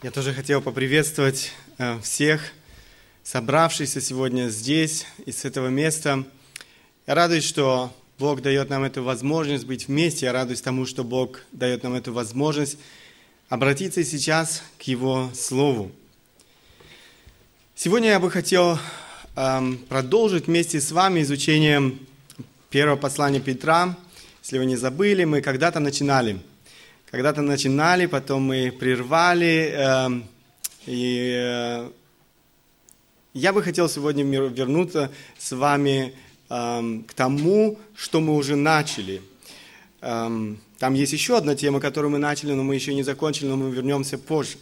Я тоже хотел поприветствовать э, всех, собравшихся сегодня здесь и с этого места. Я радуюсь, что Бог дает нам эту возможность быть вместе. Я радуюсь тому, что Бог дает нам эту возможность обратиться сейчас к Его Слову. Сегодня я бы хотел эм, продолжить вместе с вами изучение первого послания Петра. Если вы не забыли, мы когда-то начинали – когда-то начинали, потом мы прервали. Э, и э, я бы хотел сегодня вернуться с вами э, к тому, что мы уже начали. Э, там есть еще одна тема, которую мы начали, но мы еще не закончили, но мы вернемся позже.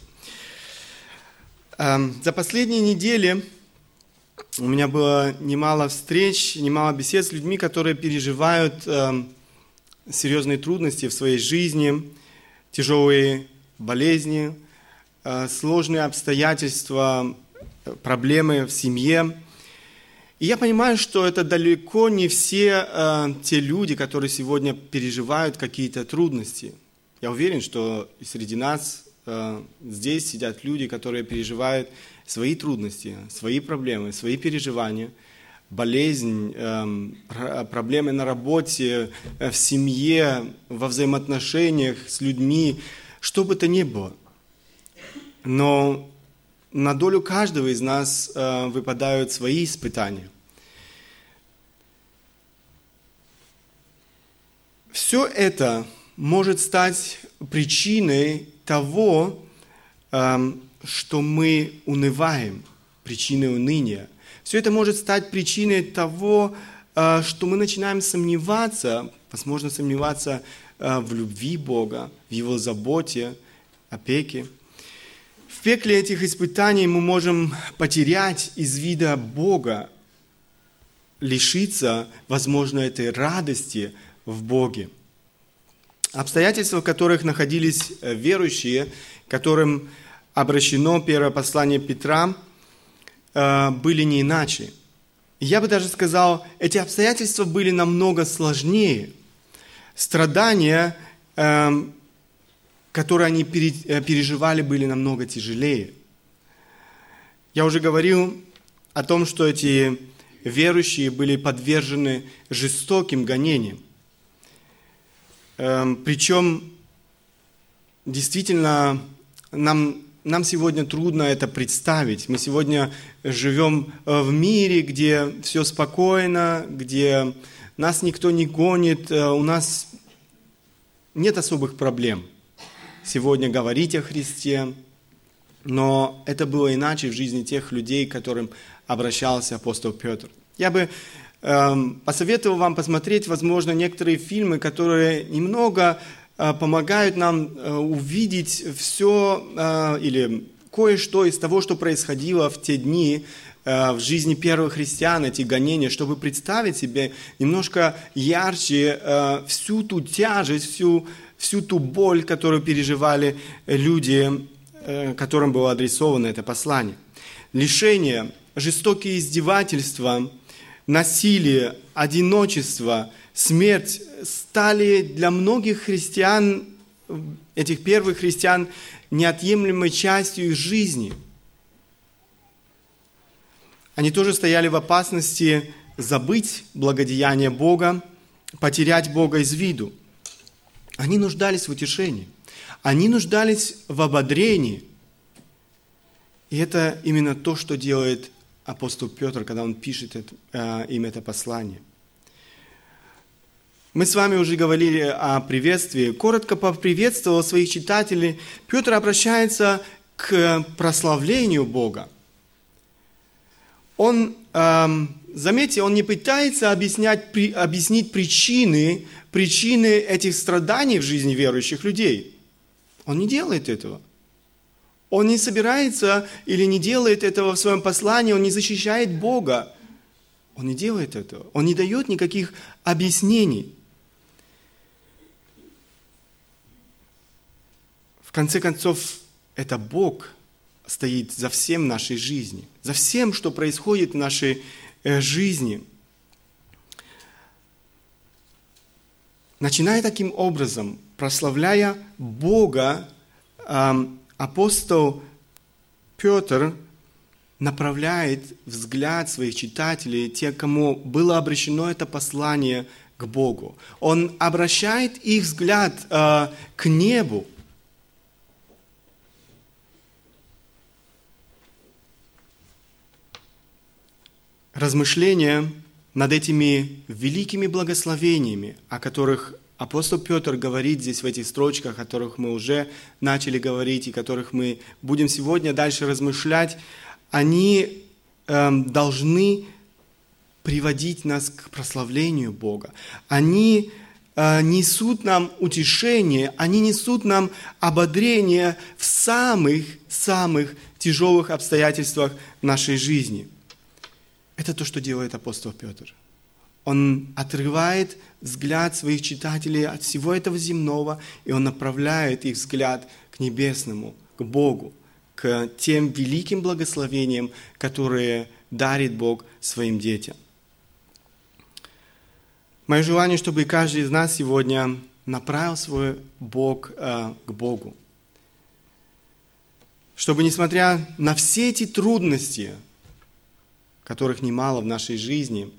За последние недели у меня было немало встреч, немало бесед с людьми, которые переживают серьезные трудности в своей жизни, тяжелые болезни, э, сложные обстоятельства, проблемы в семье. И я понимаю, что это далеко не все э, те люди, которые сегодня переживают какие-то трудности. Я уверен, что среди нас э, здесь сидят люди, которые переживают свои трудности, свои проблемы, свои переживания, болезнь, э, проблемы на работе, э, в семье, во взаимоотношениях с людьми, что бы то ни было. Но на долю каждого из нас э, выпадают свои испытания. Все это может стать причиной того, эм, что мы унываем, причиной уныния. Все это может стать причиной того, э, что мы начинаем сомневаться, возможно, сомневаться э, в любви Бога, в Его заботе, опеке. В пекле этих испытаний мы можем потерять из вида Бога, лишиться, возможно, этой радости в Боге. Обстоятельства, в которых находились э, верующие, которым обращено первое послание Петра, э, были не иначе. Я бы даже сказал, эти обстоятельства были намного сложнее. Страдания, эм, которые они э, переживали, были намного тяжелее. Я уже говорил о том, что эти верующие были подвержены жестоким гонениям. Эм, причем действительно нам, нам сегодня трудно это представить. Мы сегодня живем э, в мире, где все спокойно, где нас никто не гонит, э, у нас нет особых проблем сегодня говорить о Христе, но это было иначе в жизни тех людей, к которым обращался апостол Петр. Я бы Эм, посоветовал вам посмотреть, возможно, некоторые фильмы, которые немного э, помогают нам э, увидеть все э, или кое-что из того, что происходило в те дни в жизни первых христиан, эти гонения, чтобы представить себе немножко ярче всю ту тяжесть, всю, всю ту боль, которую переживали люди, которым было адресовано это послание. Лишение, жестокие издевательства – насилие, одиночество, смерть стали для многих христиан, этих первых христиан, неотъемлемой частью их жизни. Они тоже стояли в опасности забыть благодеяние Бога, потерять Бога из виду. Они нуждались в утешении. Они нуждались в ободрении. И это именно то, что делает апостол Петр, когда он пишет это, э, им это послание. Мы с вами уже говорили о приветствии. Коротко поприветствовал своих читателей. Петр обращается к прославлению Бога. Он, эм, заметьте, он не пытается объяснять, объяснить причины, причины этих страданий в жизни верующих людей. Он не делает этого. Он не собирается или не делает этого в своем послании, он не защищает Бога. Он не делает этого. Он не дает никаких объяснений. Конце концов, это Бог стоит за всем нашей жизни, за всем, что происходит в нашей э, жизни. Начиная таким образом, прославляя Бога, апостол Петр направляет взгляд своих читателей, те, кому было обращено это послание к Богу. Он обращает их взгляд э, к небу. Размышления над этими великими благословениями, о которых апостол Петр говорит здесь в этих строчках, о которых мы уже начали говорить и которых мы будем сегодня дальше размышлять, они э, должны приводить нас к прославлению Бога. Они э, несут нам утешение, они несут нам ободрение в самых-самых тяжелых обстоятельствах нашей жизни. Это то, что делает апостол Петр. Он отрывает взгляд своих читателей от всего этого земного, и он направляет их взгляд к небесному, к Богу, к тем великим благословениям, которые дарит Бог своим детям. Мое желание, чтобы каждый из нас сегодня направил свой Бог э, к Богу. Чтобы, несмотря на все эти трудности, которых немало в нашей жизни,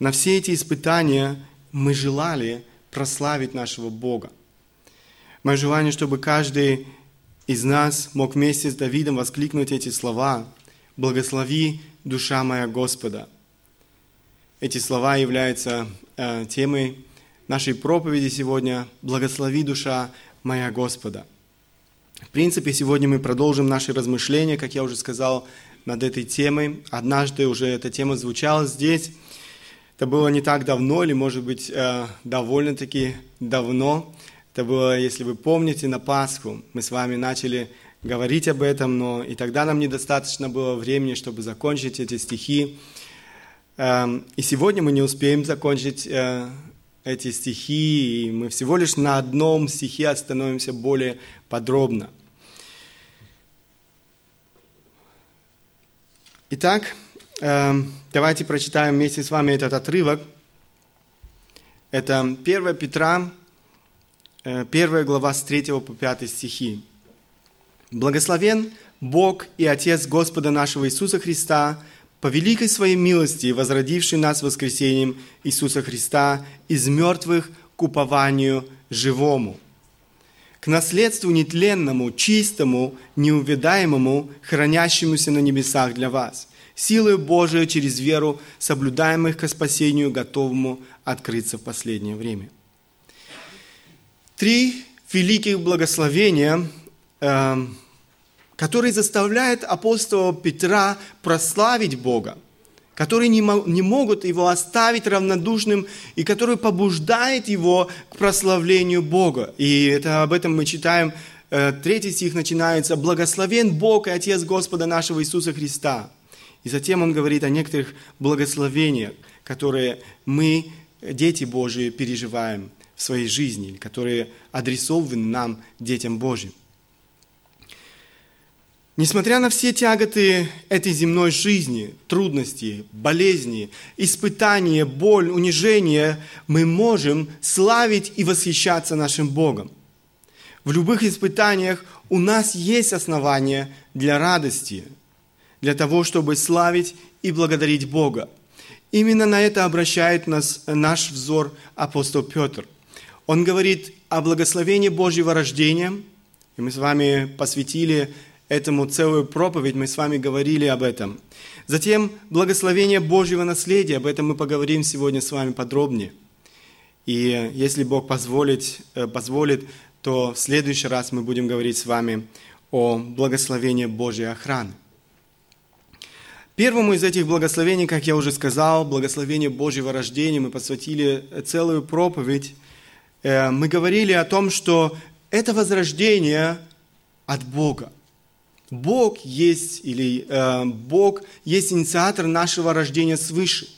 на все эти испытания мы желали прославить нашего Бога. Мое желание, чтобы каждый из нас мог вместе с Давидом воскликнуть эти слова «Благослови, душа моя Господа». Эти слова являются э, темой нашей проповеди сегодня «Благослови душа моя Господа». В принципе, сегодня мы продолжим наши размышления, как я уже сказал, над этой темой. Однажды уже эта тема звучала здесь. Это было не так давно, или, может быть, э, довольно-таки давно. Это было, если вы помните, на Пасху. Мы с вами начали говорить об этом, но и тогда нам недостаточно было времени, чтобы закончить эти стихи. Эм, и сегодня мы не успеем закончить э, эти стихи, и мы всего лишь на одном стихе остановимся более подробно. Итак, эм, давайте прочитаем вместе с вами этот отрывок. Это 1 Петра, 1 э, глава с 3 по 5 стихи. «Благословен Бог и Отец Господа нашего Иисуса Христа, по великой своей милости, возродивший нас воскресением Иисуса Христа из мертвых к упованию живому, к наследству нетленному, чистому, неувядаемому, хранящемуся на небесах для вас, силой Божией через веру, соблюдаемых к спасению, готовому открыться в последнее время. Три великих благословения э, который заставляет апостола Петра прославить Бога, которые не, не могут его оставить равнодушным и который побуждает его к прославлению Бога. И это, об этом мы читаем, э, третий стих начинается «Благословен Бог и Отец Господа нашего Иисуса Христа». И затем он говорит о некоторых благословениях, которые мы, дети Божии, переживаем в своей жизни, которые адресованы нам, детям Божьим. Несмотря на все тяготы этой земной жизни, трудности, болезни, испытания, боль, унижение, мы можем славить и восхищаться нашим Богом. В любых испытаниях у нас есть основания для радости, для того, чтобы славить и благодарить Бога. Именно на это обращает нас наш взор апостол Петр. Он говорит о благословении Божьего рождения, и мы с вами посвятили этому целую проповедь, мы с вами говорили об этом. Затем благословение Божьего наследия, об этом мы поговорим сегодня с вами подробнее. И если Бог позволит, э, позволит, то в следующий раз мы будем говорить с вами о благословении Божьей охраны. Первому из этих благословений, как я уже сказал, благословение Божьего рождения, мы посвятили целую проповедь. Э, мы говорили о том, что это возрождение от Бога. Бог есть, или э, Бог есть инициатор нашего рождения свыше.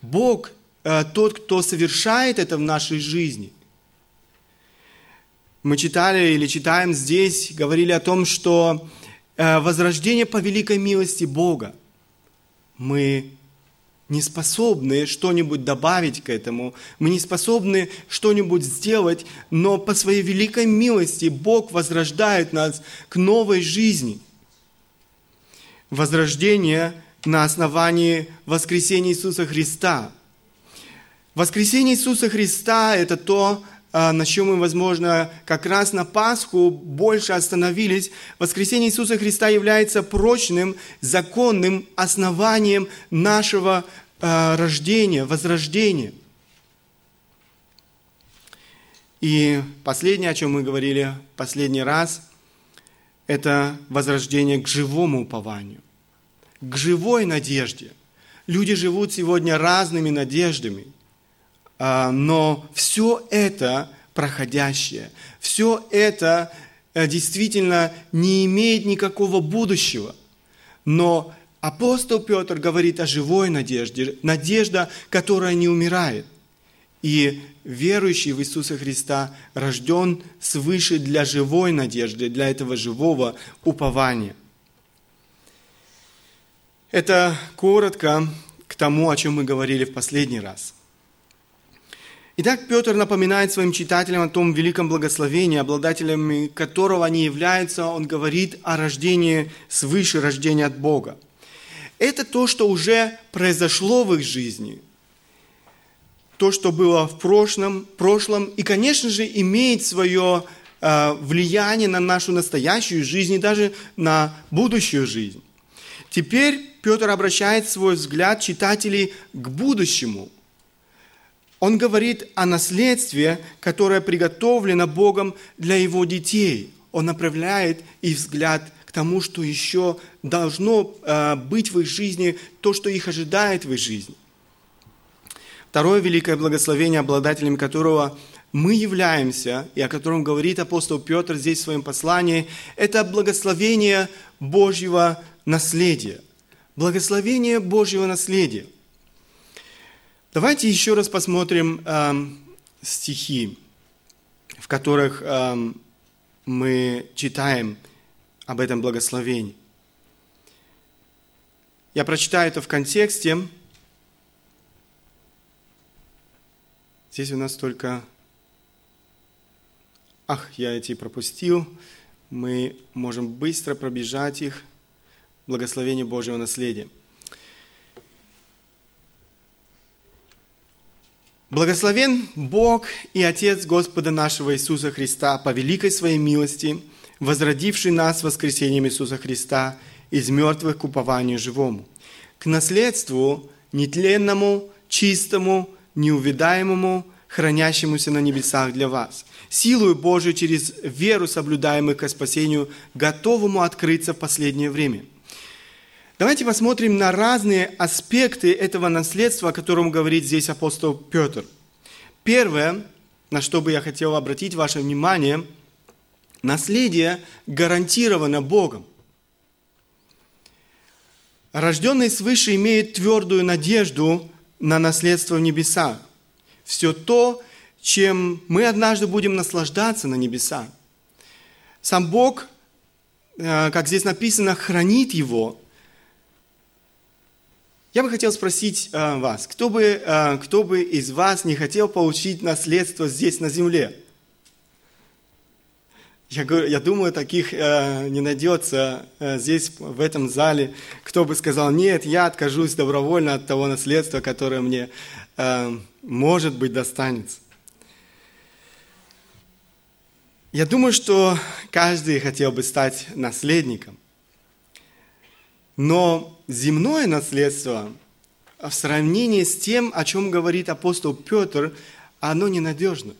Бог э, тот, кто совершает это в нашей жизни. Мы читали или читаем здесь, говорили о том, что э, возрождение по великой милости Бога. Мы не способны что-нибудь добавить к этому, мы не способны что-нибудь сделать, но по своей великой милости Бог возрождает нас к новой жизни. Возрождение на основании воскресения Иисуса Христа. Воскресение Иисуса Христа – это то, на чем мы, возможно, как раз на Пасху больше остановились, воскресение Иисуса Христа является прочным, законным основанием нашего а, рождения, возрождения. И последнее, о чем мы говорили последний раз, это возрождение к живому упованию, к живой надежде. Люди живут сегодня разными надеждами – а, но все это проходящее, все это э, действительно не имеет никакого будущего. Но апостол Петр говорит о живой надежде, надежда, которая не умирает. И верующий в Иисуса Христа рожден свыше для живой надежды, для этого живого упования. Это коротко к тому, о чем мы говорили в последний раз – Итак, Петр напоминает своим читателям о том великом благословении, обладателями которого они являются. Он говорит о рождении свыше, рождения от Бога. Это то, что уже произошло в их жизни, то, что было в прошлом, прошлом и, конечно же, имеет свое э, влияние на нашу настоящую жизнь и даже на будущую жизнь. Теперь Петр обращает свой взгляд читателей к будущему – он говорит о наследстве, которое приготовлено Богом для его детей. Он направляет их взгляд к тому, что еще должно э, быть в их жизни, то, что их ожидает в их жизни. Второе великое благословение, обладателем которого мы являемся, и о котором говорит апостол Петр здесь в своем послании, это благословение Божьего наследия. Благословение Божьего наследия – Давайте еще раз посмотрим э, стихи, в которых э, мы читаем об этом благословении. Я прочитаю это в контексте. Здесь у нас только... Ах, я эти пропустил. Мы можем быстро пробежать их. Благословение Божьего наследия. Благословен Бог и Отец Господа нашего Иисуса Христа по великой своей милости, возродивший нас воскресением Иисуса Христа из мертвых к упованию живому, к наследству нетленному, чистому, неувидаемому, хранящемуся на небесах для вас, силою Божию через веру соблюдаемых к спасению, готовому открыться в последнее время – Давайте посмотрим на разные аспекты этого наследства, о котором говорит здесь апостол Петр. Первое, на что бы я хотел обратить ваше внимание, наследие гарантировано Богом. Рожденный свыше имеет твердую надежду на наследство в небесах. Все то, чем мы однажды будем наслаждаться на небесах. Сам Бог, э, как здесь написано, хранит его – я бы хотел спросить э, вас, кто бы, э, кто бы из вас не хотел получить наследство здесь на земле? Я, я думаю, таких э, не найдется э, здесь, в этом зале, кто бы сказал, нет, я откажусь добровольно от того наследства, которое мне, э, может быть, достанется. Я думаю, что каждый хотел бы стать наследником – но земное наследство в сравнении с тем, о чем говорит апостол Петр, оно ненадежно.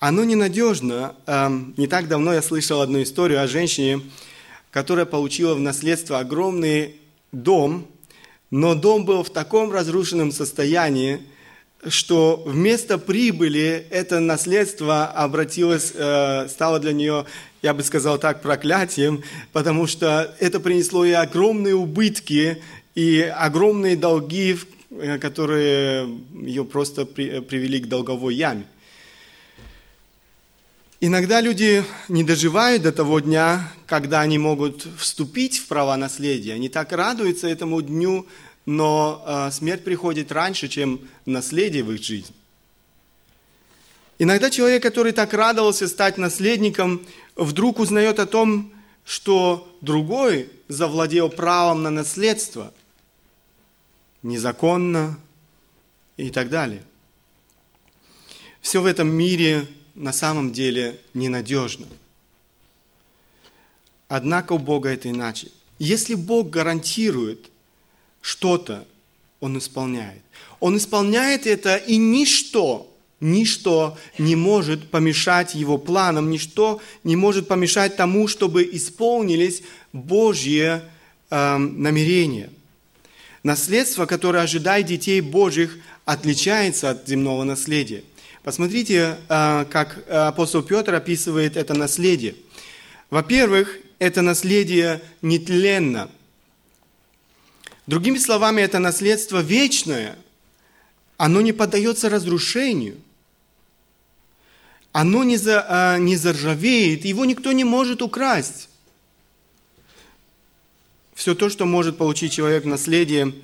Оно ненадежно. Эм, не так давно я слышал одну историю о женщине, которая получила в наследство огромный дом, но дом был в таком разрушенном состоянии, что вместо прибыли это наследство обратилось, э, стало для нее я бы сказал так, проклятием, потому что это принесло ей огромные убытки и огромные долги, э, которые ее просто привели к долговой яме. Иногда люди не доживают до того дня, когда они могут вступить в права наследия. Они так радуются этому дню, но э, смерть приходит раньше, чем наследие в их жизнь. Иногда человек, который так радовался стать наследником, вдруг узнает о том, что другой завладел правом на наследство незаконно и так далее. Все в этом мире на самом деле ненадежно. Однако у Бога это иначе. Если Бог гарантирует что-то, Он исполняет. Он исполняет это, и ничто Ничто не может помешать его планам, ничто не может помешать тому, чтобы исполнились Божьи э, намерения. Наследство, которое ожидает детей Божьих, отличается от земного наследия. Посмотрите, э, как апостол Петр описывает это наследие. Во-первых, это наследие нетленно. Другими словами, это наследство вечное. Оно не поддается разрушению – оно не, за, а, не заржавеет, его никто не может украсть. Все то, что может получить человек в наследие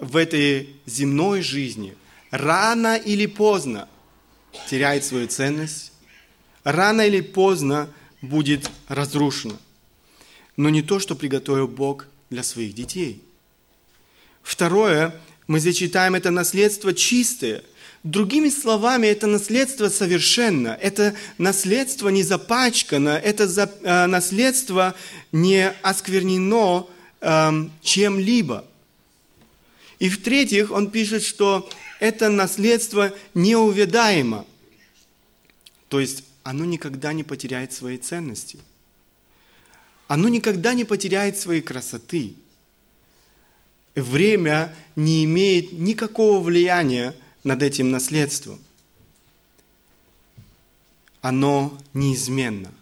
в этой земной жизни, рано или поздно теряет свою ценность, рано или поздно будет разрушено. Но не то, что приготовил Бог для своих детей. Второе, мы зачитаем это наследство чистое – Другими словами, это наследство совершенно, это наследство не запачкано, это за, э, наследство не осквернено э, чем-либо. И в-третьих, он пишет, что это наследство неувядаемо, то есть оно никогда не потеряет своей ценности. Оно никогда не потеряет своей красоты. Время не имеет никакого влияния над этим наследством, оно неизменно.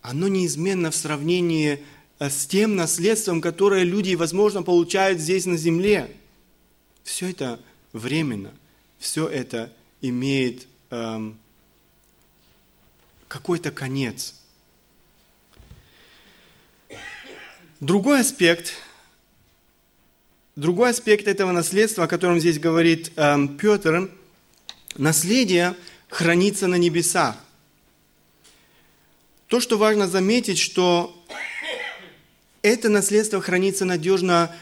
Оно неизменно в сравнении э, с тем наследством, которое люди, возможно, получают здесь на земле. Все это временно, все это имеет эм, какой-то конец. Другой аспект Другой аспект этого наследства, о котором здесь говорит э, Петр, наследие хранится на небесах. То, что важно заметить, что это наследство хранится надежно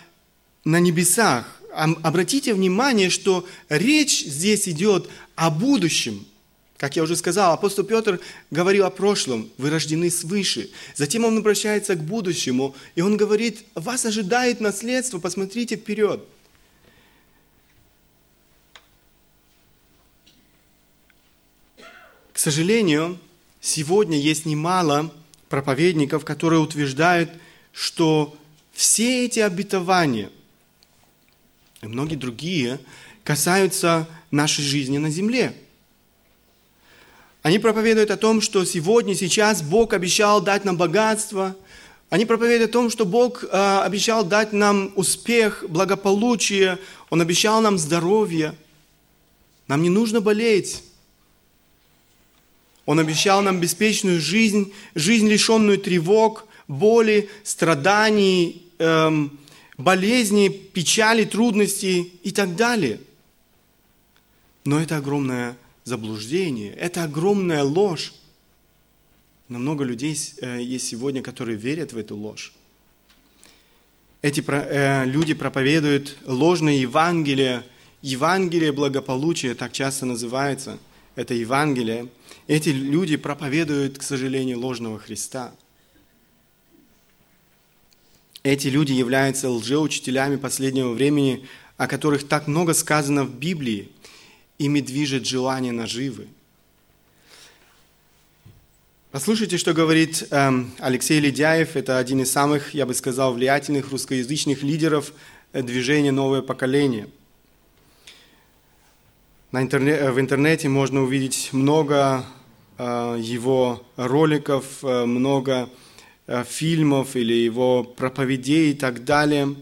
на небесах. Обратите внимание, что речь здесь идет о будущем. Как я уже сказал, апостол Петр говорил о прошлом, вы рождены свыше. Затем он обращается к будущему, и он говорит, вас ожидает наследство, посмотрите вперед. К сожалению, сегодня есть немало проповедников, которые утверждают, что все эти обетования и многие другие касаются нашей жизни на земле – они проповедуют о том, что сегодня, сейчас Бог обещал дать нам богатство. Они проповедуют о том, что Бог э, обещал дать нам успех, благополучие. Он обещал нам здоровье. Нам не нужно болеть. Он обещал нам беспечную жизнь, жизнь, лишенную тревог, боли, страданий, эм, болезней, печали, трудностей и так далее. Но это огромная заблуждение, это огромная ложь. Но много людей э, есть сегодня, которые верят в эту ложь. Эти э, люди проповедуют ложное Евангелие, Евангелие благополучия, так часто называется, это Евангелие. Эти люди проповедуют, к сожалению, ложного Христа. Эти люди являются лжеучителями последнего времени, о которых так много сказано в Библии – ими движет желание наживы. Послушайте, что говорит эм, Алексей Ледяев. Это один из самых, я бы сказал, влиятельных русскоязычных лидеров э, движения «Новое поколение». На интерне- э, в интернете можно увидеть много э, его роликов, э, много э, фильмов или его проповедей и так далее.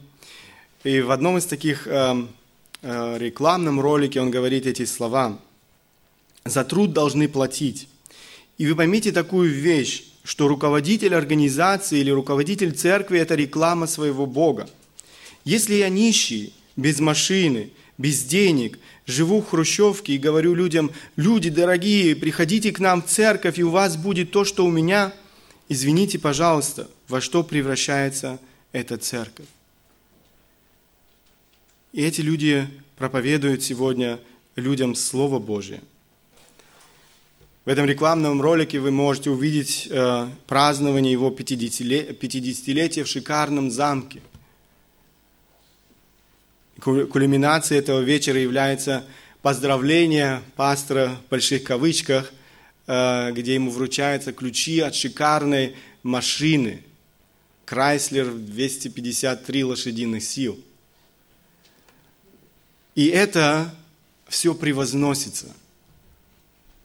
И в одном из таких э, Э, рекламном ролике он говорит эти слова. «За труд должны платить». И вы поймите такую вещь, что руководитель организации или руководитель церкви – это реклама своего Бога. Если я нищий, без машины, без денег, живу в хрущевке и говорю людям, люди дорогие, приходите к нам в церковь, и у вас будет то, что у меня, извините, пожалуйста, во что превращается эта церковь. И эти люди проповедуют сегодня людям Слово Божие. В этом рекламном ролике вы можете увидеть э, празднование его 50-летия в шикарном замке. Кульминацией этого вечера является поздравление пастора в больших кавычках, э, где ему вручаются ключи от шикарной машины Chrysler 253 лошадиных сил. И это все превозносится.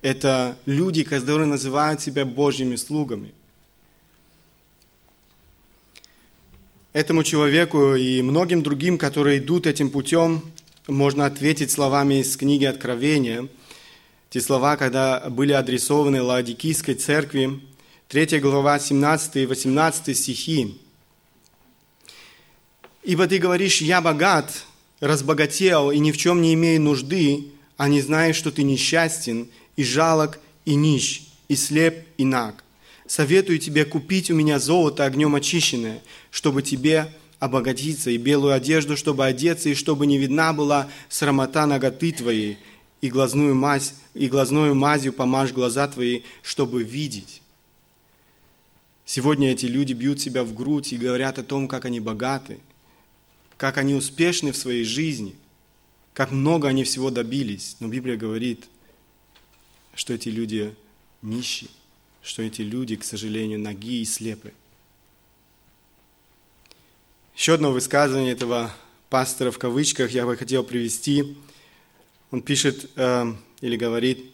Это люди, которые называют себя Божьими слугами. Этому человеку и многим другим, которые идут этим путем, можно ответить словами из книги Откровения. Те слова, когда были адресованы Лаодикийской церкви, 3 глава, 17 и 18 стихи. «Ибо ты говоришь, я богат, разбогател и ни в чем не имею нужды, а не знаешь, что ты несчастен, и жалок, и нищ, и слеп, и наг. Советую тебе купить у меня золото огнем очищенное, чтобы тебе обогатиться, и белую одежду, чтобы одеться, и чтобы не видна была срамота ноготы твоей, и глазную мазь, и глазную мазью помажь глаза твои, чтобы видеть. Сегодня эти люди бьют себя в грудь и говорят о том, как они богаты – как они успешны в своей жизни, как много они всего добились. Но Библия говорит, что эти люди нищие, что эти люди, к сожалению, ноги и слепы. Еще одно высказывание этого пастора в кавычках я бы хотел привести. Он пишет э, или говорит,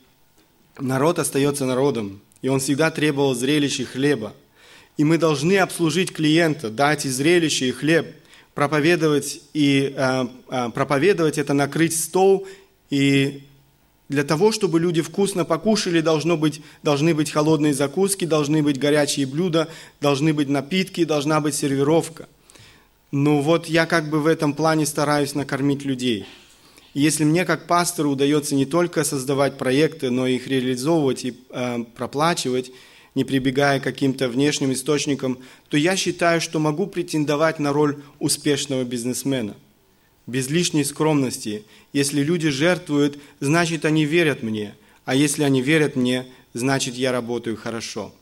народ остается народом, и он всегда требовал зрелищ и хлеба. И мы должны обслужить клиента, дать и зрелище, и хлеб – проповедовать и э, э, проповедовать это накрыть стол и для того, чтобы люди вкусно покушали, должно быть, должны быть холодные закуски, должны быть горячие блюда, должны быть напитки, должна быть сервировка. Ну вот я как бы в этом плане стараюсь накормить людей. Если мне как пастору удается не только создавать проекты, но их реализовывать и э, проплачивать, не прибегая к каким-то внешним источникам, то я считаю, что могу претендовать на роль успешного бизнесмена. Без лишней скромности. Если люди жертвуют, значит они верят мне. А если они верят мне, значит я работаю хорошо.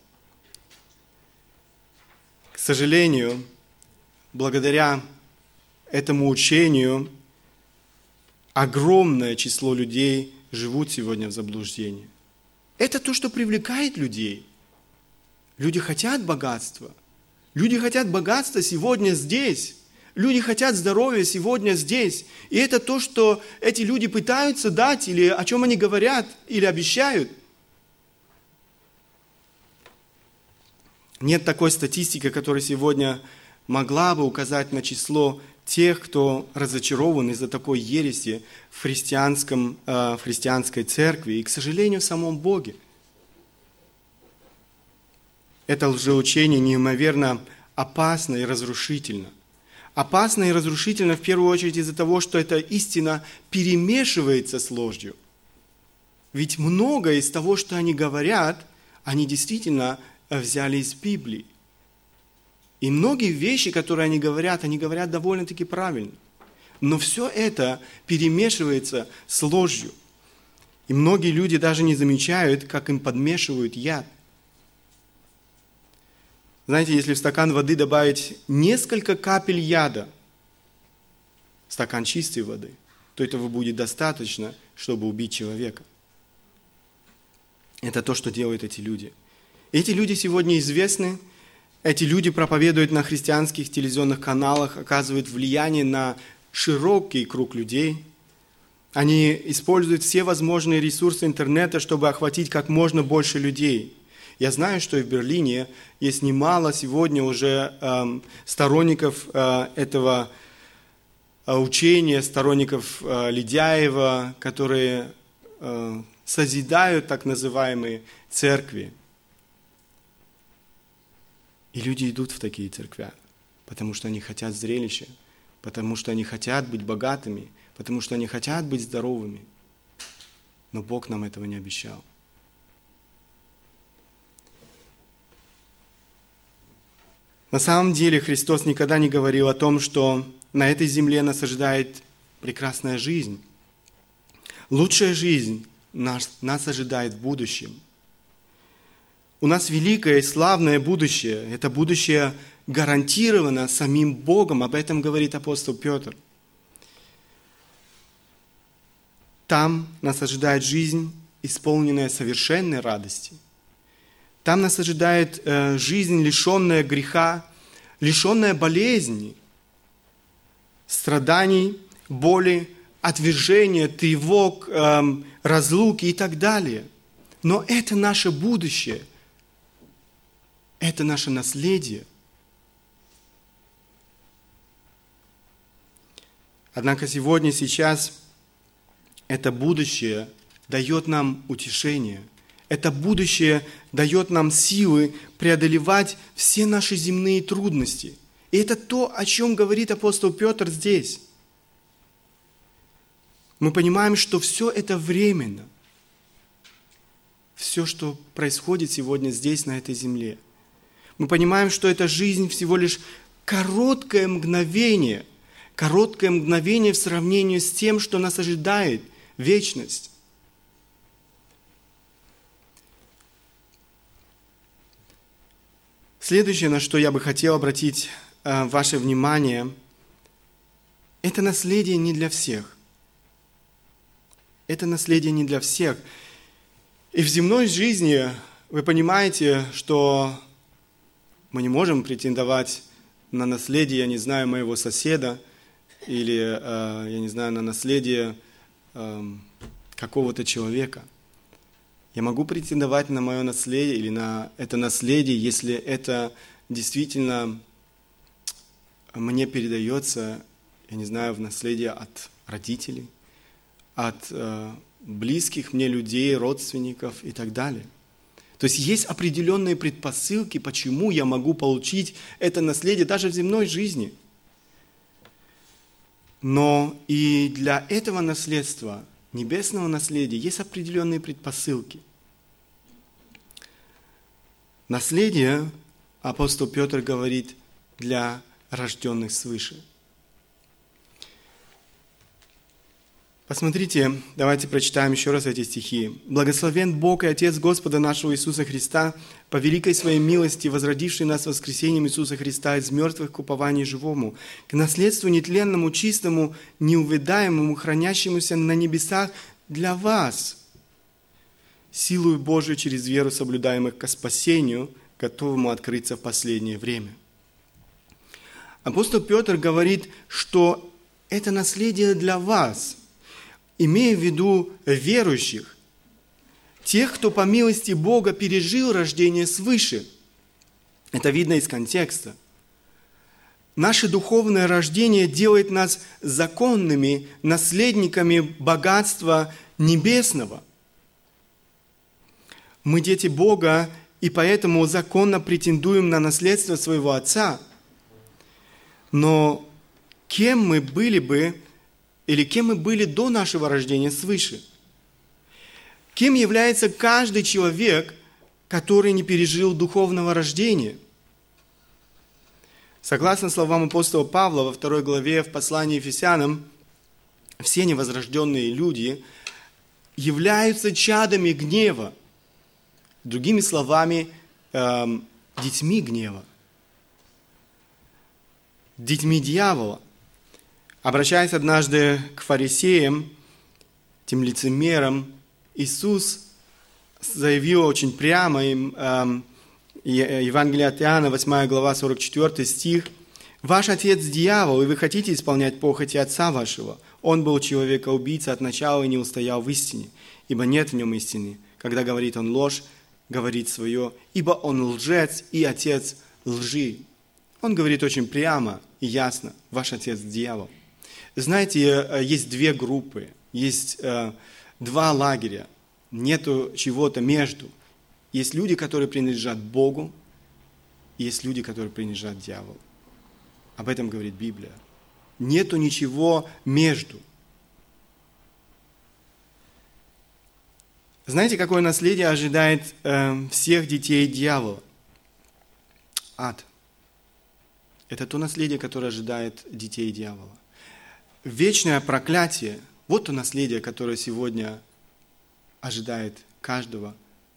К сожалению, благодаря этому учению огромное число людей живут сегодня в заблуждении. Это то, что привлекает людей. Люди хотят богатства. Люди хотят богатства сегодня здесь. Люди хотят здоровья сегодня здесь. И это то, что эти люди пытаются дать, или о чем они говорят, или обещают. Нет такой статистики, которая сегодня могла бы указать на число тех, кто разочарован из-за такой ереси в, христианском, э, в христианской церкви и, к сожалению, в самом Боге – это лжеучение неимоверно опасно и разрушительно. Опасно и разрушительно в первую очередь из-за того, что эта истина перемешивается с ложью. Ведь многое из того, что они говорят, они действительно взяли из Библии. И многие вещи, которые они говорят, они говорят довольно-таки правильно. Но все это перемешивается с ложью. И многие люди даже не замечают, как им подмешивают яд. Знаете, если в стакан воды добавить несколько капель яда, стакан чистой воды, то этого будет достаточно, чтобы убить человека. Это то, что делают эти люди. Эти люди сегодня известны, эти люди проповедуют на христианских телевизионных каналах, оказывают влияние на широкий круг людей. Они используют все возможные ресурсы интернета, чтобы охватить как можно больше людей – я знаю, что и в Берлине есть немало сегодня уже э, сторонников э, этого э, учения, сторонников э, Ледяева, которые э, созидают так называемые церкви. И люди идут в такие церкви, потому что они хотят зрелища, потому что они хотят быть богатыми, потому что они хотят быть здоровыми. Но Бог нам этого не обещал. На самом деле Христос никогда не говорил о том, что на этой земле нас ожидает прекрасная жизнь. Лучшая жизнь нас, нас ожидает в будущем. У нас великое и славное будущее. Это будущее гарантировано самим Богом. Об этом говорит апостол Петр. Там нас ожидает жизнь, исполненная совершенной радости. Там нас ожидает э, жизнь, лишенная греха, лишенная болезни, страданий, боли, отвержения, тревог, эм, разлуки и так далее. Но это наше будущее, это наше наследие. Однако сегодня, сейчас это будущее дает нам утешение. Это будущее дает нам силы преодолевать все наши земные трудности. И это то, о чем говорит апостол Петр здесь мы понимаем, что все это временно. Все, что происходит сегодня здесь, на этой земле. Мы понимаем, что эта жизнь всего лишь короткое мгновение, короткое мгновение в сравнении с тем, что нас ожидает вечность. Следующее, на что я бы хотел обратить э, ваше внимание, это наследие не для всех. Это наследие не для всех. И в земной жизни вы понимаете, что мы не можем претендовать на наследие, я не знаю, моего соседа или, э, я не знаю, на наследие эм, какого-то человека. Я могу претендовать на мое наследие или на это наследие, если это действительно мне передается, я не знаю, в наследие от родителей, от э, близких мне людей, родственников и так далее. То есть есть определенные предпосылки, почему я могу получить это наследие даже в земной жизни. Но и для этого наследства, небесного наследия, есть определенные предпосылки. Наследие, апостол Петр говорит, для рожденных свыше – Посмотрите, давайте прочитаем еще раз эти стихи. «Благословен Бог и Отец Господа нашего Иисуса Христа, по великой своей милости, возродивший нас воскресением Иисуса Христа из мертвых к упованию живому, к наследству нетленному, чистому, неувядаемому, хранящемуся на небесах для вас, силою Божию через веру соблюдаемых к спасению, готовому открыться в последнее время». Апостол Петр говорит, что это наследие для вас – имея в виду верующих, тех, кто по милости Бога пережил рождение свыше. Это видно из контекста. Наше духовное рождение делает нас законными наследниками богатства небесного. Мы дети Бога, и поэтому законно претендуем на наследство своего Отца. Но кем мы были бы, или кем мы были до нашего рождения свыше. Кем является каждый человек, который не пережил духовного рождения? Согласно словам апостола Павла во второй главе в послании Ефесянам, все невозрожденные люди являются чадами гнева. Другими словами, эм, детьми гнева, детьми дьявола. Обращаясь однажды к фарисеям, тем лицемерам, Иисус заявил очень прямо им, э, Евангелие от Иоанна, 8 глава, 44 стих, «Ваш отец дьявол, и вы хотите исполнять похоти отца вашего. Он был человека-убийца от начала и не устоял в истине, ибо нет в нем истины. Когда говорит он ложь, говорит свое, ибо он лжец и отец лжи». Он говорит очень прямо и ясно, ваш отец дьявол. Знаете, э, есть две группы, есть э, два лагеря, нету чего-то между. Есть люди, которые принадлежат Богу, и есть люди, которые принадлежат дьяволу. Об этом говорит Библия. Нету ничего между. Знаете, какое наследие ожидает э, всех детей дьявола? Ад. Это то наследие, которое ожидает детей дьявола. Вечное проклятие – вот то наследие, которое сегодня ожидает каждого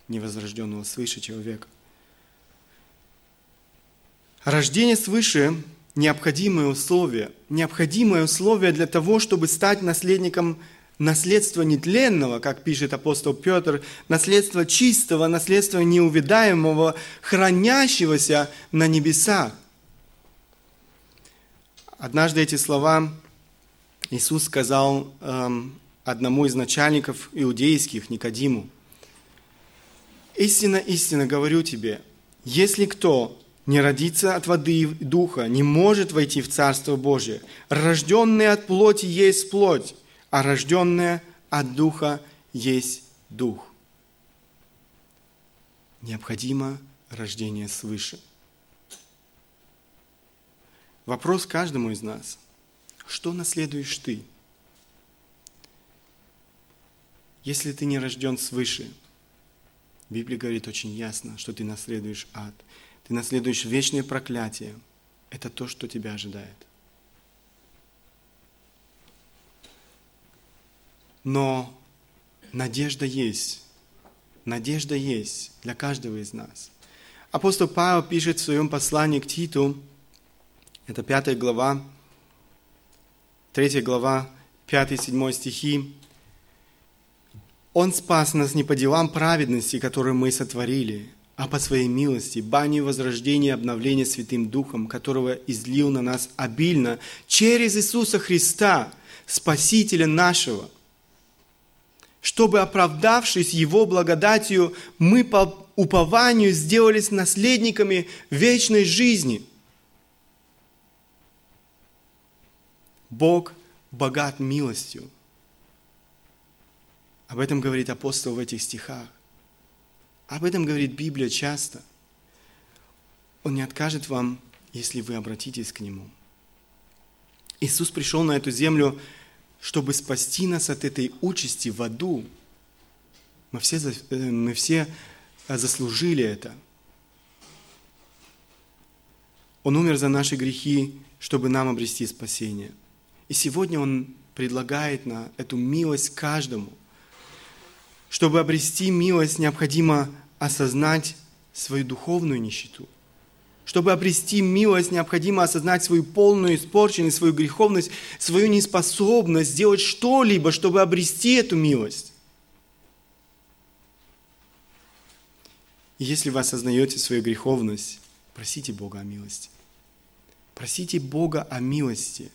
невозрожденного свыше человека. Рождение свыше – необходимое условие. Необходимое условие для того, чтобы стать наследником наследства нетленного, как пишет апостол Петр, наследство чистого, наследство неувидаемого, хранящегося на небесах. Однажды эти слова Иисус сказал эм, одному из начальников иудейских, Никодиму. «Истинно, истинно говорю тебе, если кто не родится от воды и духа, не может войти в Царство Божие. Рожденный от плоти есть плоть, а рожденное от духа есть дух. Необходимо рождение свыше. Вопрос каждому из нас. Что наследуешь ты? Если ты не рожден свыше, Библия говорит очень ясно, что ты наследуешь ад – ты наследуешь вечное проклятие. Это то, что тебя ожидает. Но надежда есть. Надежда есть для каждого из нас. Апостол Павел пишет в своем послании к Титу, это пятая глава, третья глава, 5-7 стихи. Он спас нас не по делам праведности, которые мы сотворили, а по своей милости, бани возрождения и обновления Святым Духом, которого излил на нас обильно через Иисуса Христа, Спасителя нашего, чтобы, оправдавшись Его благодатью, мы по упованию сделались наследниками вечной жизни. Бог богат милостью. Об этом говорит апостол в этих стихах. Об этом говорит Библия часто. Он не откажет вам, если вы обратитесь к Нему. Иисус пришел на эту землю, чтобы спасти нас от этой участи в аду. Мы все, э, мы все заслужили это. Он умер за наши грехи, чтобы нам обрести спасение. И сегодня Он предлагает на эту милость каждому. Чтобы обрести милость, необходимо осознать свою духовную нищету. Чтобы обрести милость, необходимо осознать свою полную испорченность, свою греховность, свою неспособность сделать что-либо, чтобы обрести эту милость. Если вы осознаете свою греховность, просите Бога о милости. Просите Бога о милости.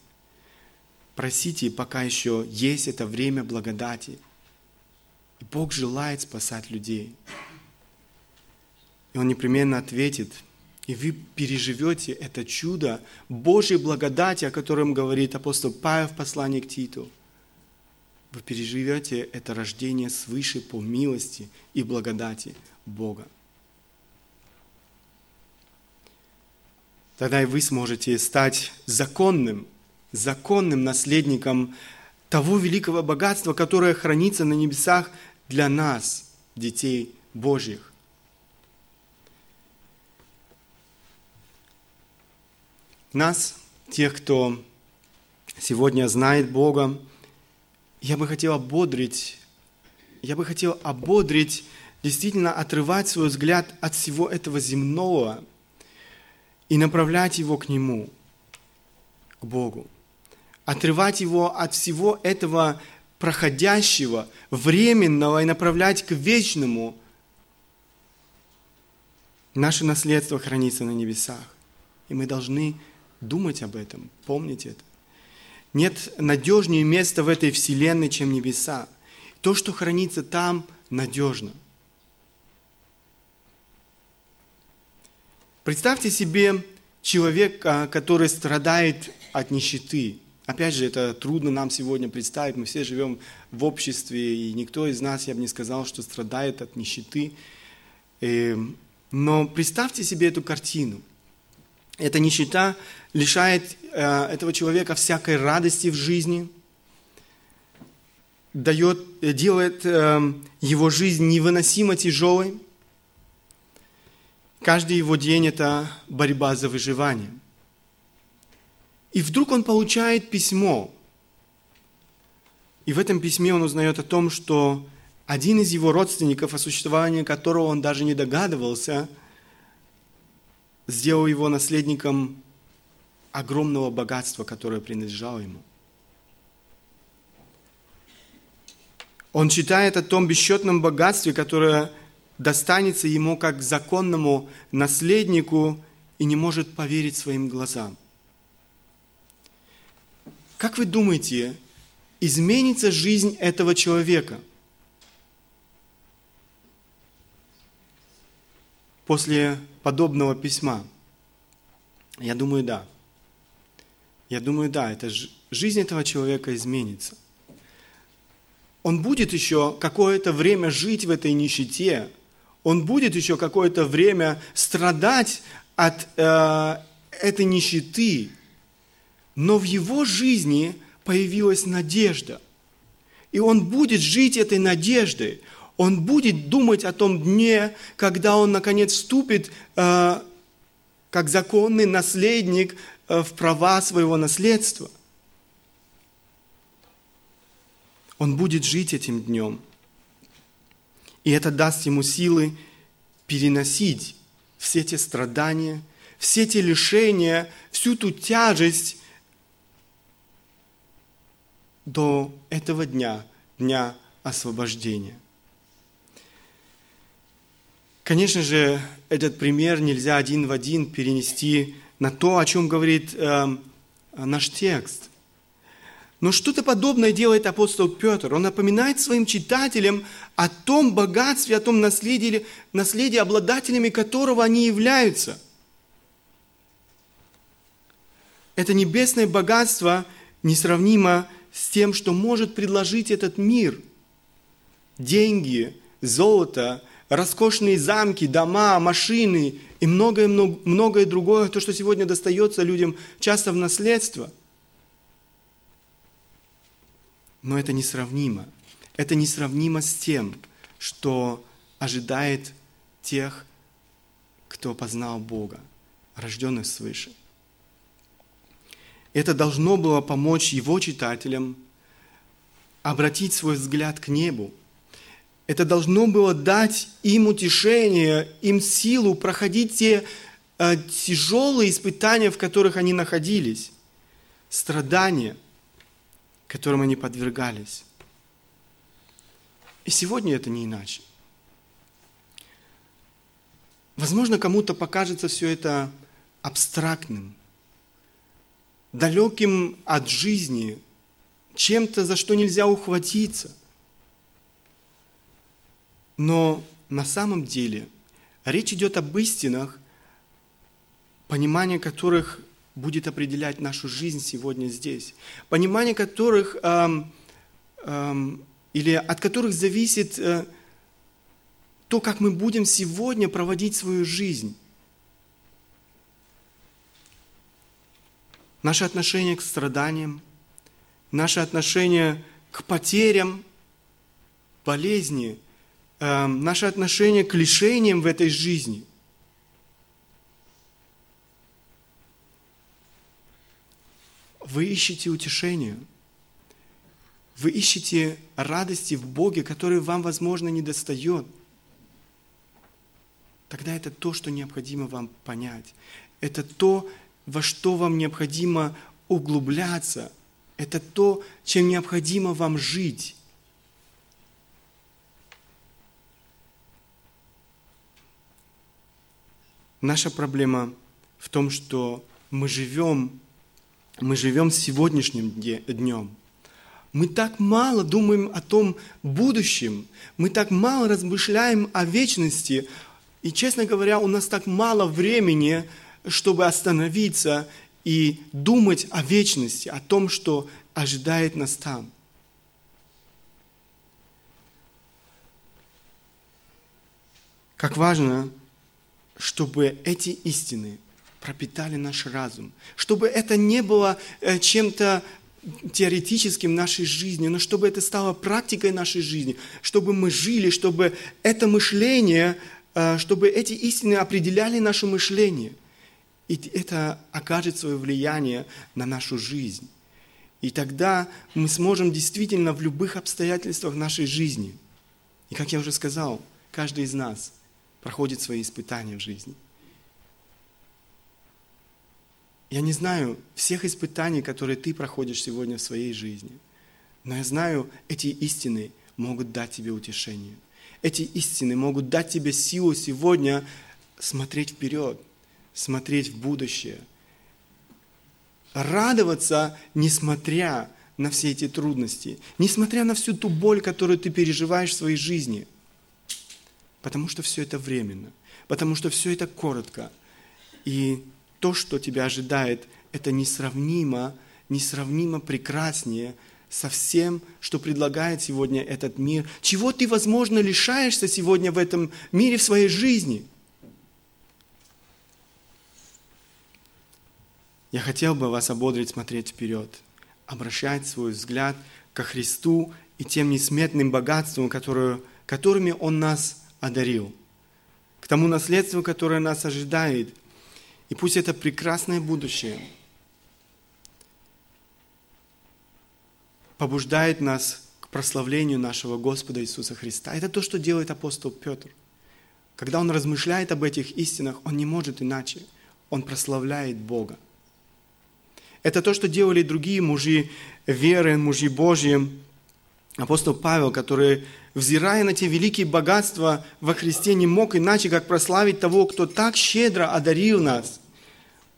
Просите, пока еще есть это время благодати – и Бог желает спасать людей. И Он непременно ответит, и вы переживете это чудо Божьей благодати, о котором говорит апостол Павел в послании к Титу. Вы переживете это рождение свыше по милости и благодати Бога. Тогда и вы сможете стать законным, законным наследником того великого богатства, которое хранится на небесах для нас, детей Божьих. Нас, тех, кто сегодня знает Бога, я бы хотел ободрить, я бы хотел ободрить, действительно отрывать свой взгляд от всего этого земного и направлять его к Нему, к Богу отрывать его от всего этого проходящего, временного и направлять к вечному. Наше наследство хранится на небесах. И мы должны думать об этом, помнить это. Нет надежнее места в этой вселенной, чем небеса. То, что хранится там, надежно. Представьте себе человека, который страдает от нищеты. Опять же, это трудно нам сегодня представить. Мы все живем в обществе, и никто из нас, я бы не сказал, что страдает от нищеты. Эм, но представьте себе эту картину. Эта нищета лишает э, этого человека всякой радости в жизни, дает, делает э, его жизнь невыносимо тяжелой. Каждый его день – это борьба за выживание. И вдруг он получает письмо. И в этом письме он узнает о том, что один из его родственников, о существовании которого он даже не догадывался, сделал его наследником огромного богатства, которое принадлежало ему. Он читает о том бесчетном богатстве, которое достанется ему как законному наследнику и не может поверить своим глазам. Как вы думаете, изменится жизнь этого человека – после подобного письма? Я думаю, да. Я думаю, да, это жизнь этого человека изменится. Он будет еще какое-то время жить в этой нищете, он будет еще какое-то время страдать от э, этой нищеты, но в его жизни появилась надежда. И он будет жить этой надеждой он будет думать о том дне, когда он, наконец, вступит э, как законный наследник э, в права своего наследства. Он будет жить этим днем. И это даст ему силы переносить все те страдания, все те лишения, всю ту тяжесть до этого дня, дня освобождения. Конечно же, этот пример нельзя один в один перенести на то, о чем говорит э, наш текст. Но что-то подобное делает апостол Петр. Он напоминает своим читателям о том богатстве, о том наследии, наследии обладателями которого они являются. Это небесное богатство несравнимо с тем, что может предложить этот мир. Деньги, золото – роскошные замки, дома, машины и многое, многое другое, то, что сегодня достается людям часто в наследство. Но это несравнимо. Это несравнимо с тем, что ожидает тех, кто познал Бога, рожденных свыше. Это должно было помочь его читателям обратить свой взгляд к небу, это должно было дать им утешение, им силу проходить те э, тяжелые испытания, в которых они находились, страдания, которым они подвергались. И сегодня это не иначе. Возможно, кому-то покажется все это абстрактным, далеким от жизни, чем-то, за что нельзя ухватиться – но на самом деле речь идет об истинах, понимание которых будет определять нашу жизнь сегодня здесь. Понимание которых эм, эм, или от которых зависит э, то, как мы будем сегодня проводить свою жизнь. Наше отношение к страданиям, наше отношение к потерям, болезни, э, наше отношение к лишениям в этой жизни. Вы ищете утешение. Вы ищете радости в Боге, который вам, возможно, не достает. Тогда это то, что необходимо вам понять. Это то, во что вам необходимо углубляться. Это то, чем необходимо вам жить. Наша проблема в том, что мы живем, мы живем сегодняшним днем. Мы так мало думаем о том будущем, мы так мало размышляем о вечности, и, честно говоря, у нас так мало времени, чтобы остановиться и думать о вечности, о том, что ожидает нас там. Как важно чтобы эти истины пропитали наш разум, чтобы это не было э, чем-то теоретическим нашей жизни, но чтобы это стало практикой нашей жизни, чтобы мы жили, чтобы это мышление, э, чтобы эти истины определяли наше мышление. И это окажет свое влияние на нашу жизнь. И тогда мы сможем действительно в любых обстоятельствах нашей жизни. И как я уже сказал, каждый из нас проходит свои испытания в жизни. Я не знаю всех испытаний, которые ты проходишь сегодня в своей жизни, но я знаю, эти истины могут дать тебе утешение. Эти истины могут дать тебе силу сегодня смотреть вперед, смотреть в будущее, радоваться, несмотря на все эти трудности, несмотря на всю ту боль, которую ты переживаешь в своей жизни. Потому что все это временно, потому что все это коротко. И то, что тебя ожидает, это несравнимо, несравнимо прекраснее со всем, что предлагает сегодня этот мир. Чего ты, возможно, лишаешься сегодня в этом мире, в своей жизни. Я хотел бы вас ободрить смотреть вперед, обращать свой взгляд ко Христу и тем несметным богатствам, которые, которыми Он нас одарил, к тому наследству, которое нас ожидает – и пусть это прекрасное будущее побуждает нас к прославлению нашего Господа Иисуса Христа. Это то, что делает апостол Петр. Когда он размышляет об этих истинах, он не может иначе. Он прославляет Бога. Это то, что делали другие мужи веры, мужи Божьи. Апостол Павел, который взирая на те великие богатства во Христе, не мог иначе, как прославить того, кто так щедро одарил нас.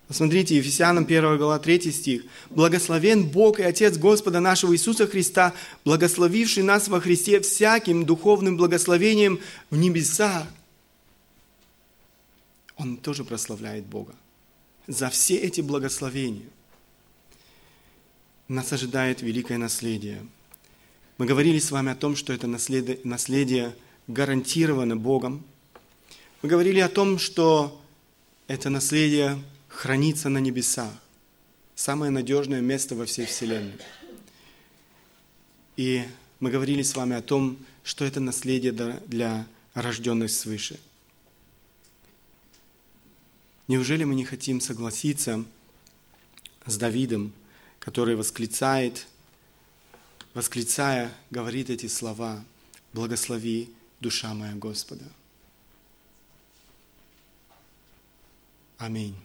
Посмотрите, Ефесянам 1 глава 3 стих. «Благословен Бог и Отец Господа нашего Иисуса Христа, благословивший нас во Христе всяким духовным благословением в небесах». Он тоже прославляет Бога за все эти благословения. Нас ожидает великое наследие – мы говорили с вами о том, что это наследие, наследие гарантировано Богом. Мы говорили о том, что это наследие хранится на небесах. Самое надежное место во всей Вселенной. И мы говорили с вами о том, что это наследие для рожденных свыше. Неужели мы не хотим согласиться с Давидом, который восклицает – восклицая, говорит эти слова, «Благослови, душа моя Господа». Аминь.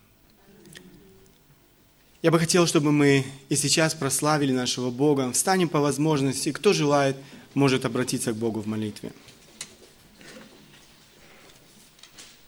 Я бы хотел, чтобы мы и сейчас прославили нашего Бога. Встанем по возможности. Кто желает, может обратиться к Богу в молитве.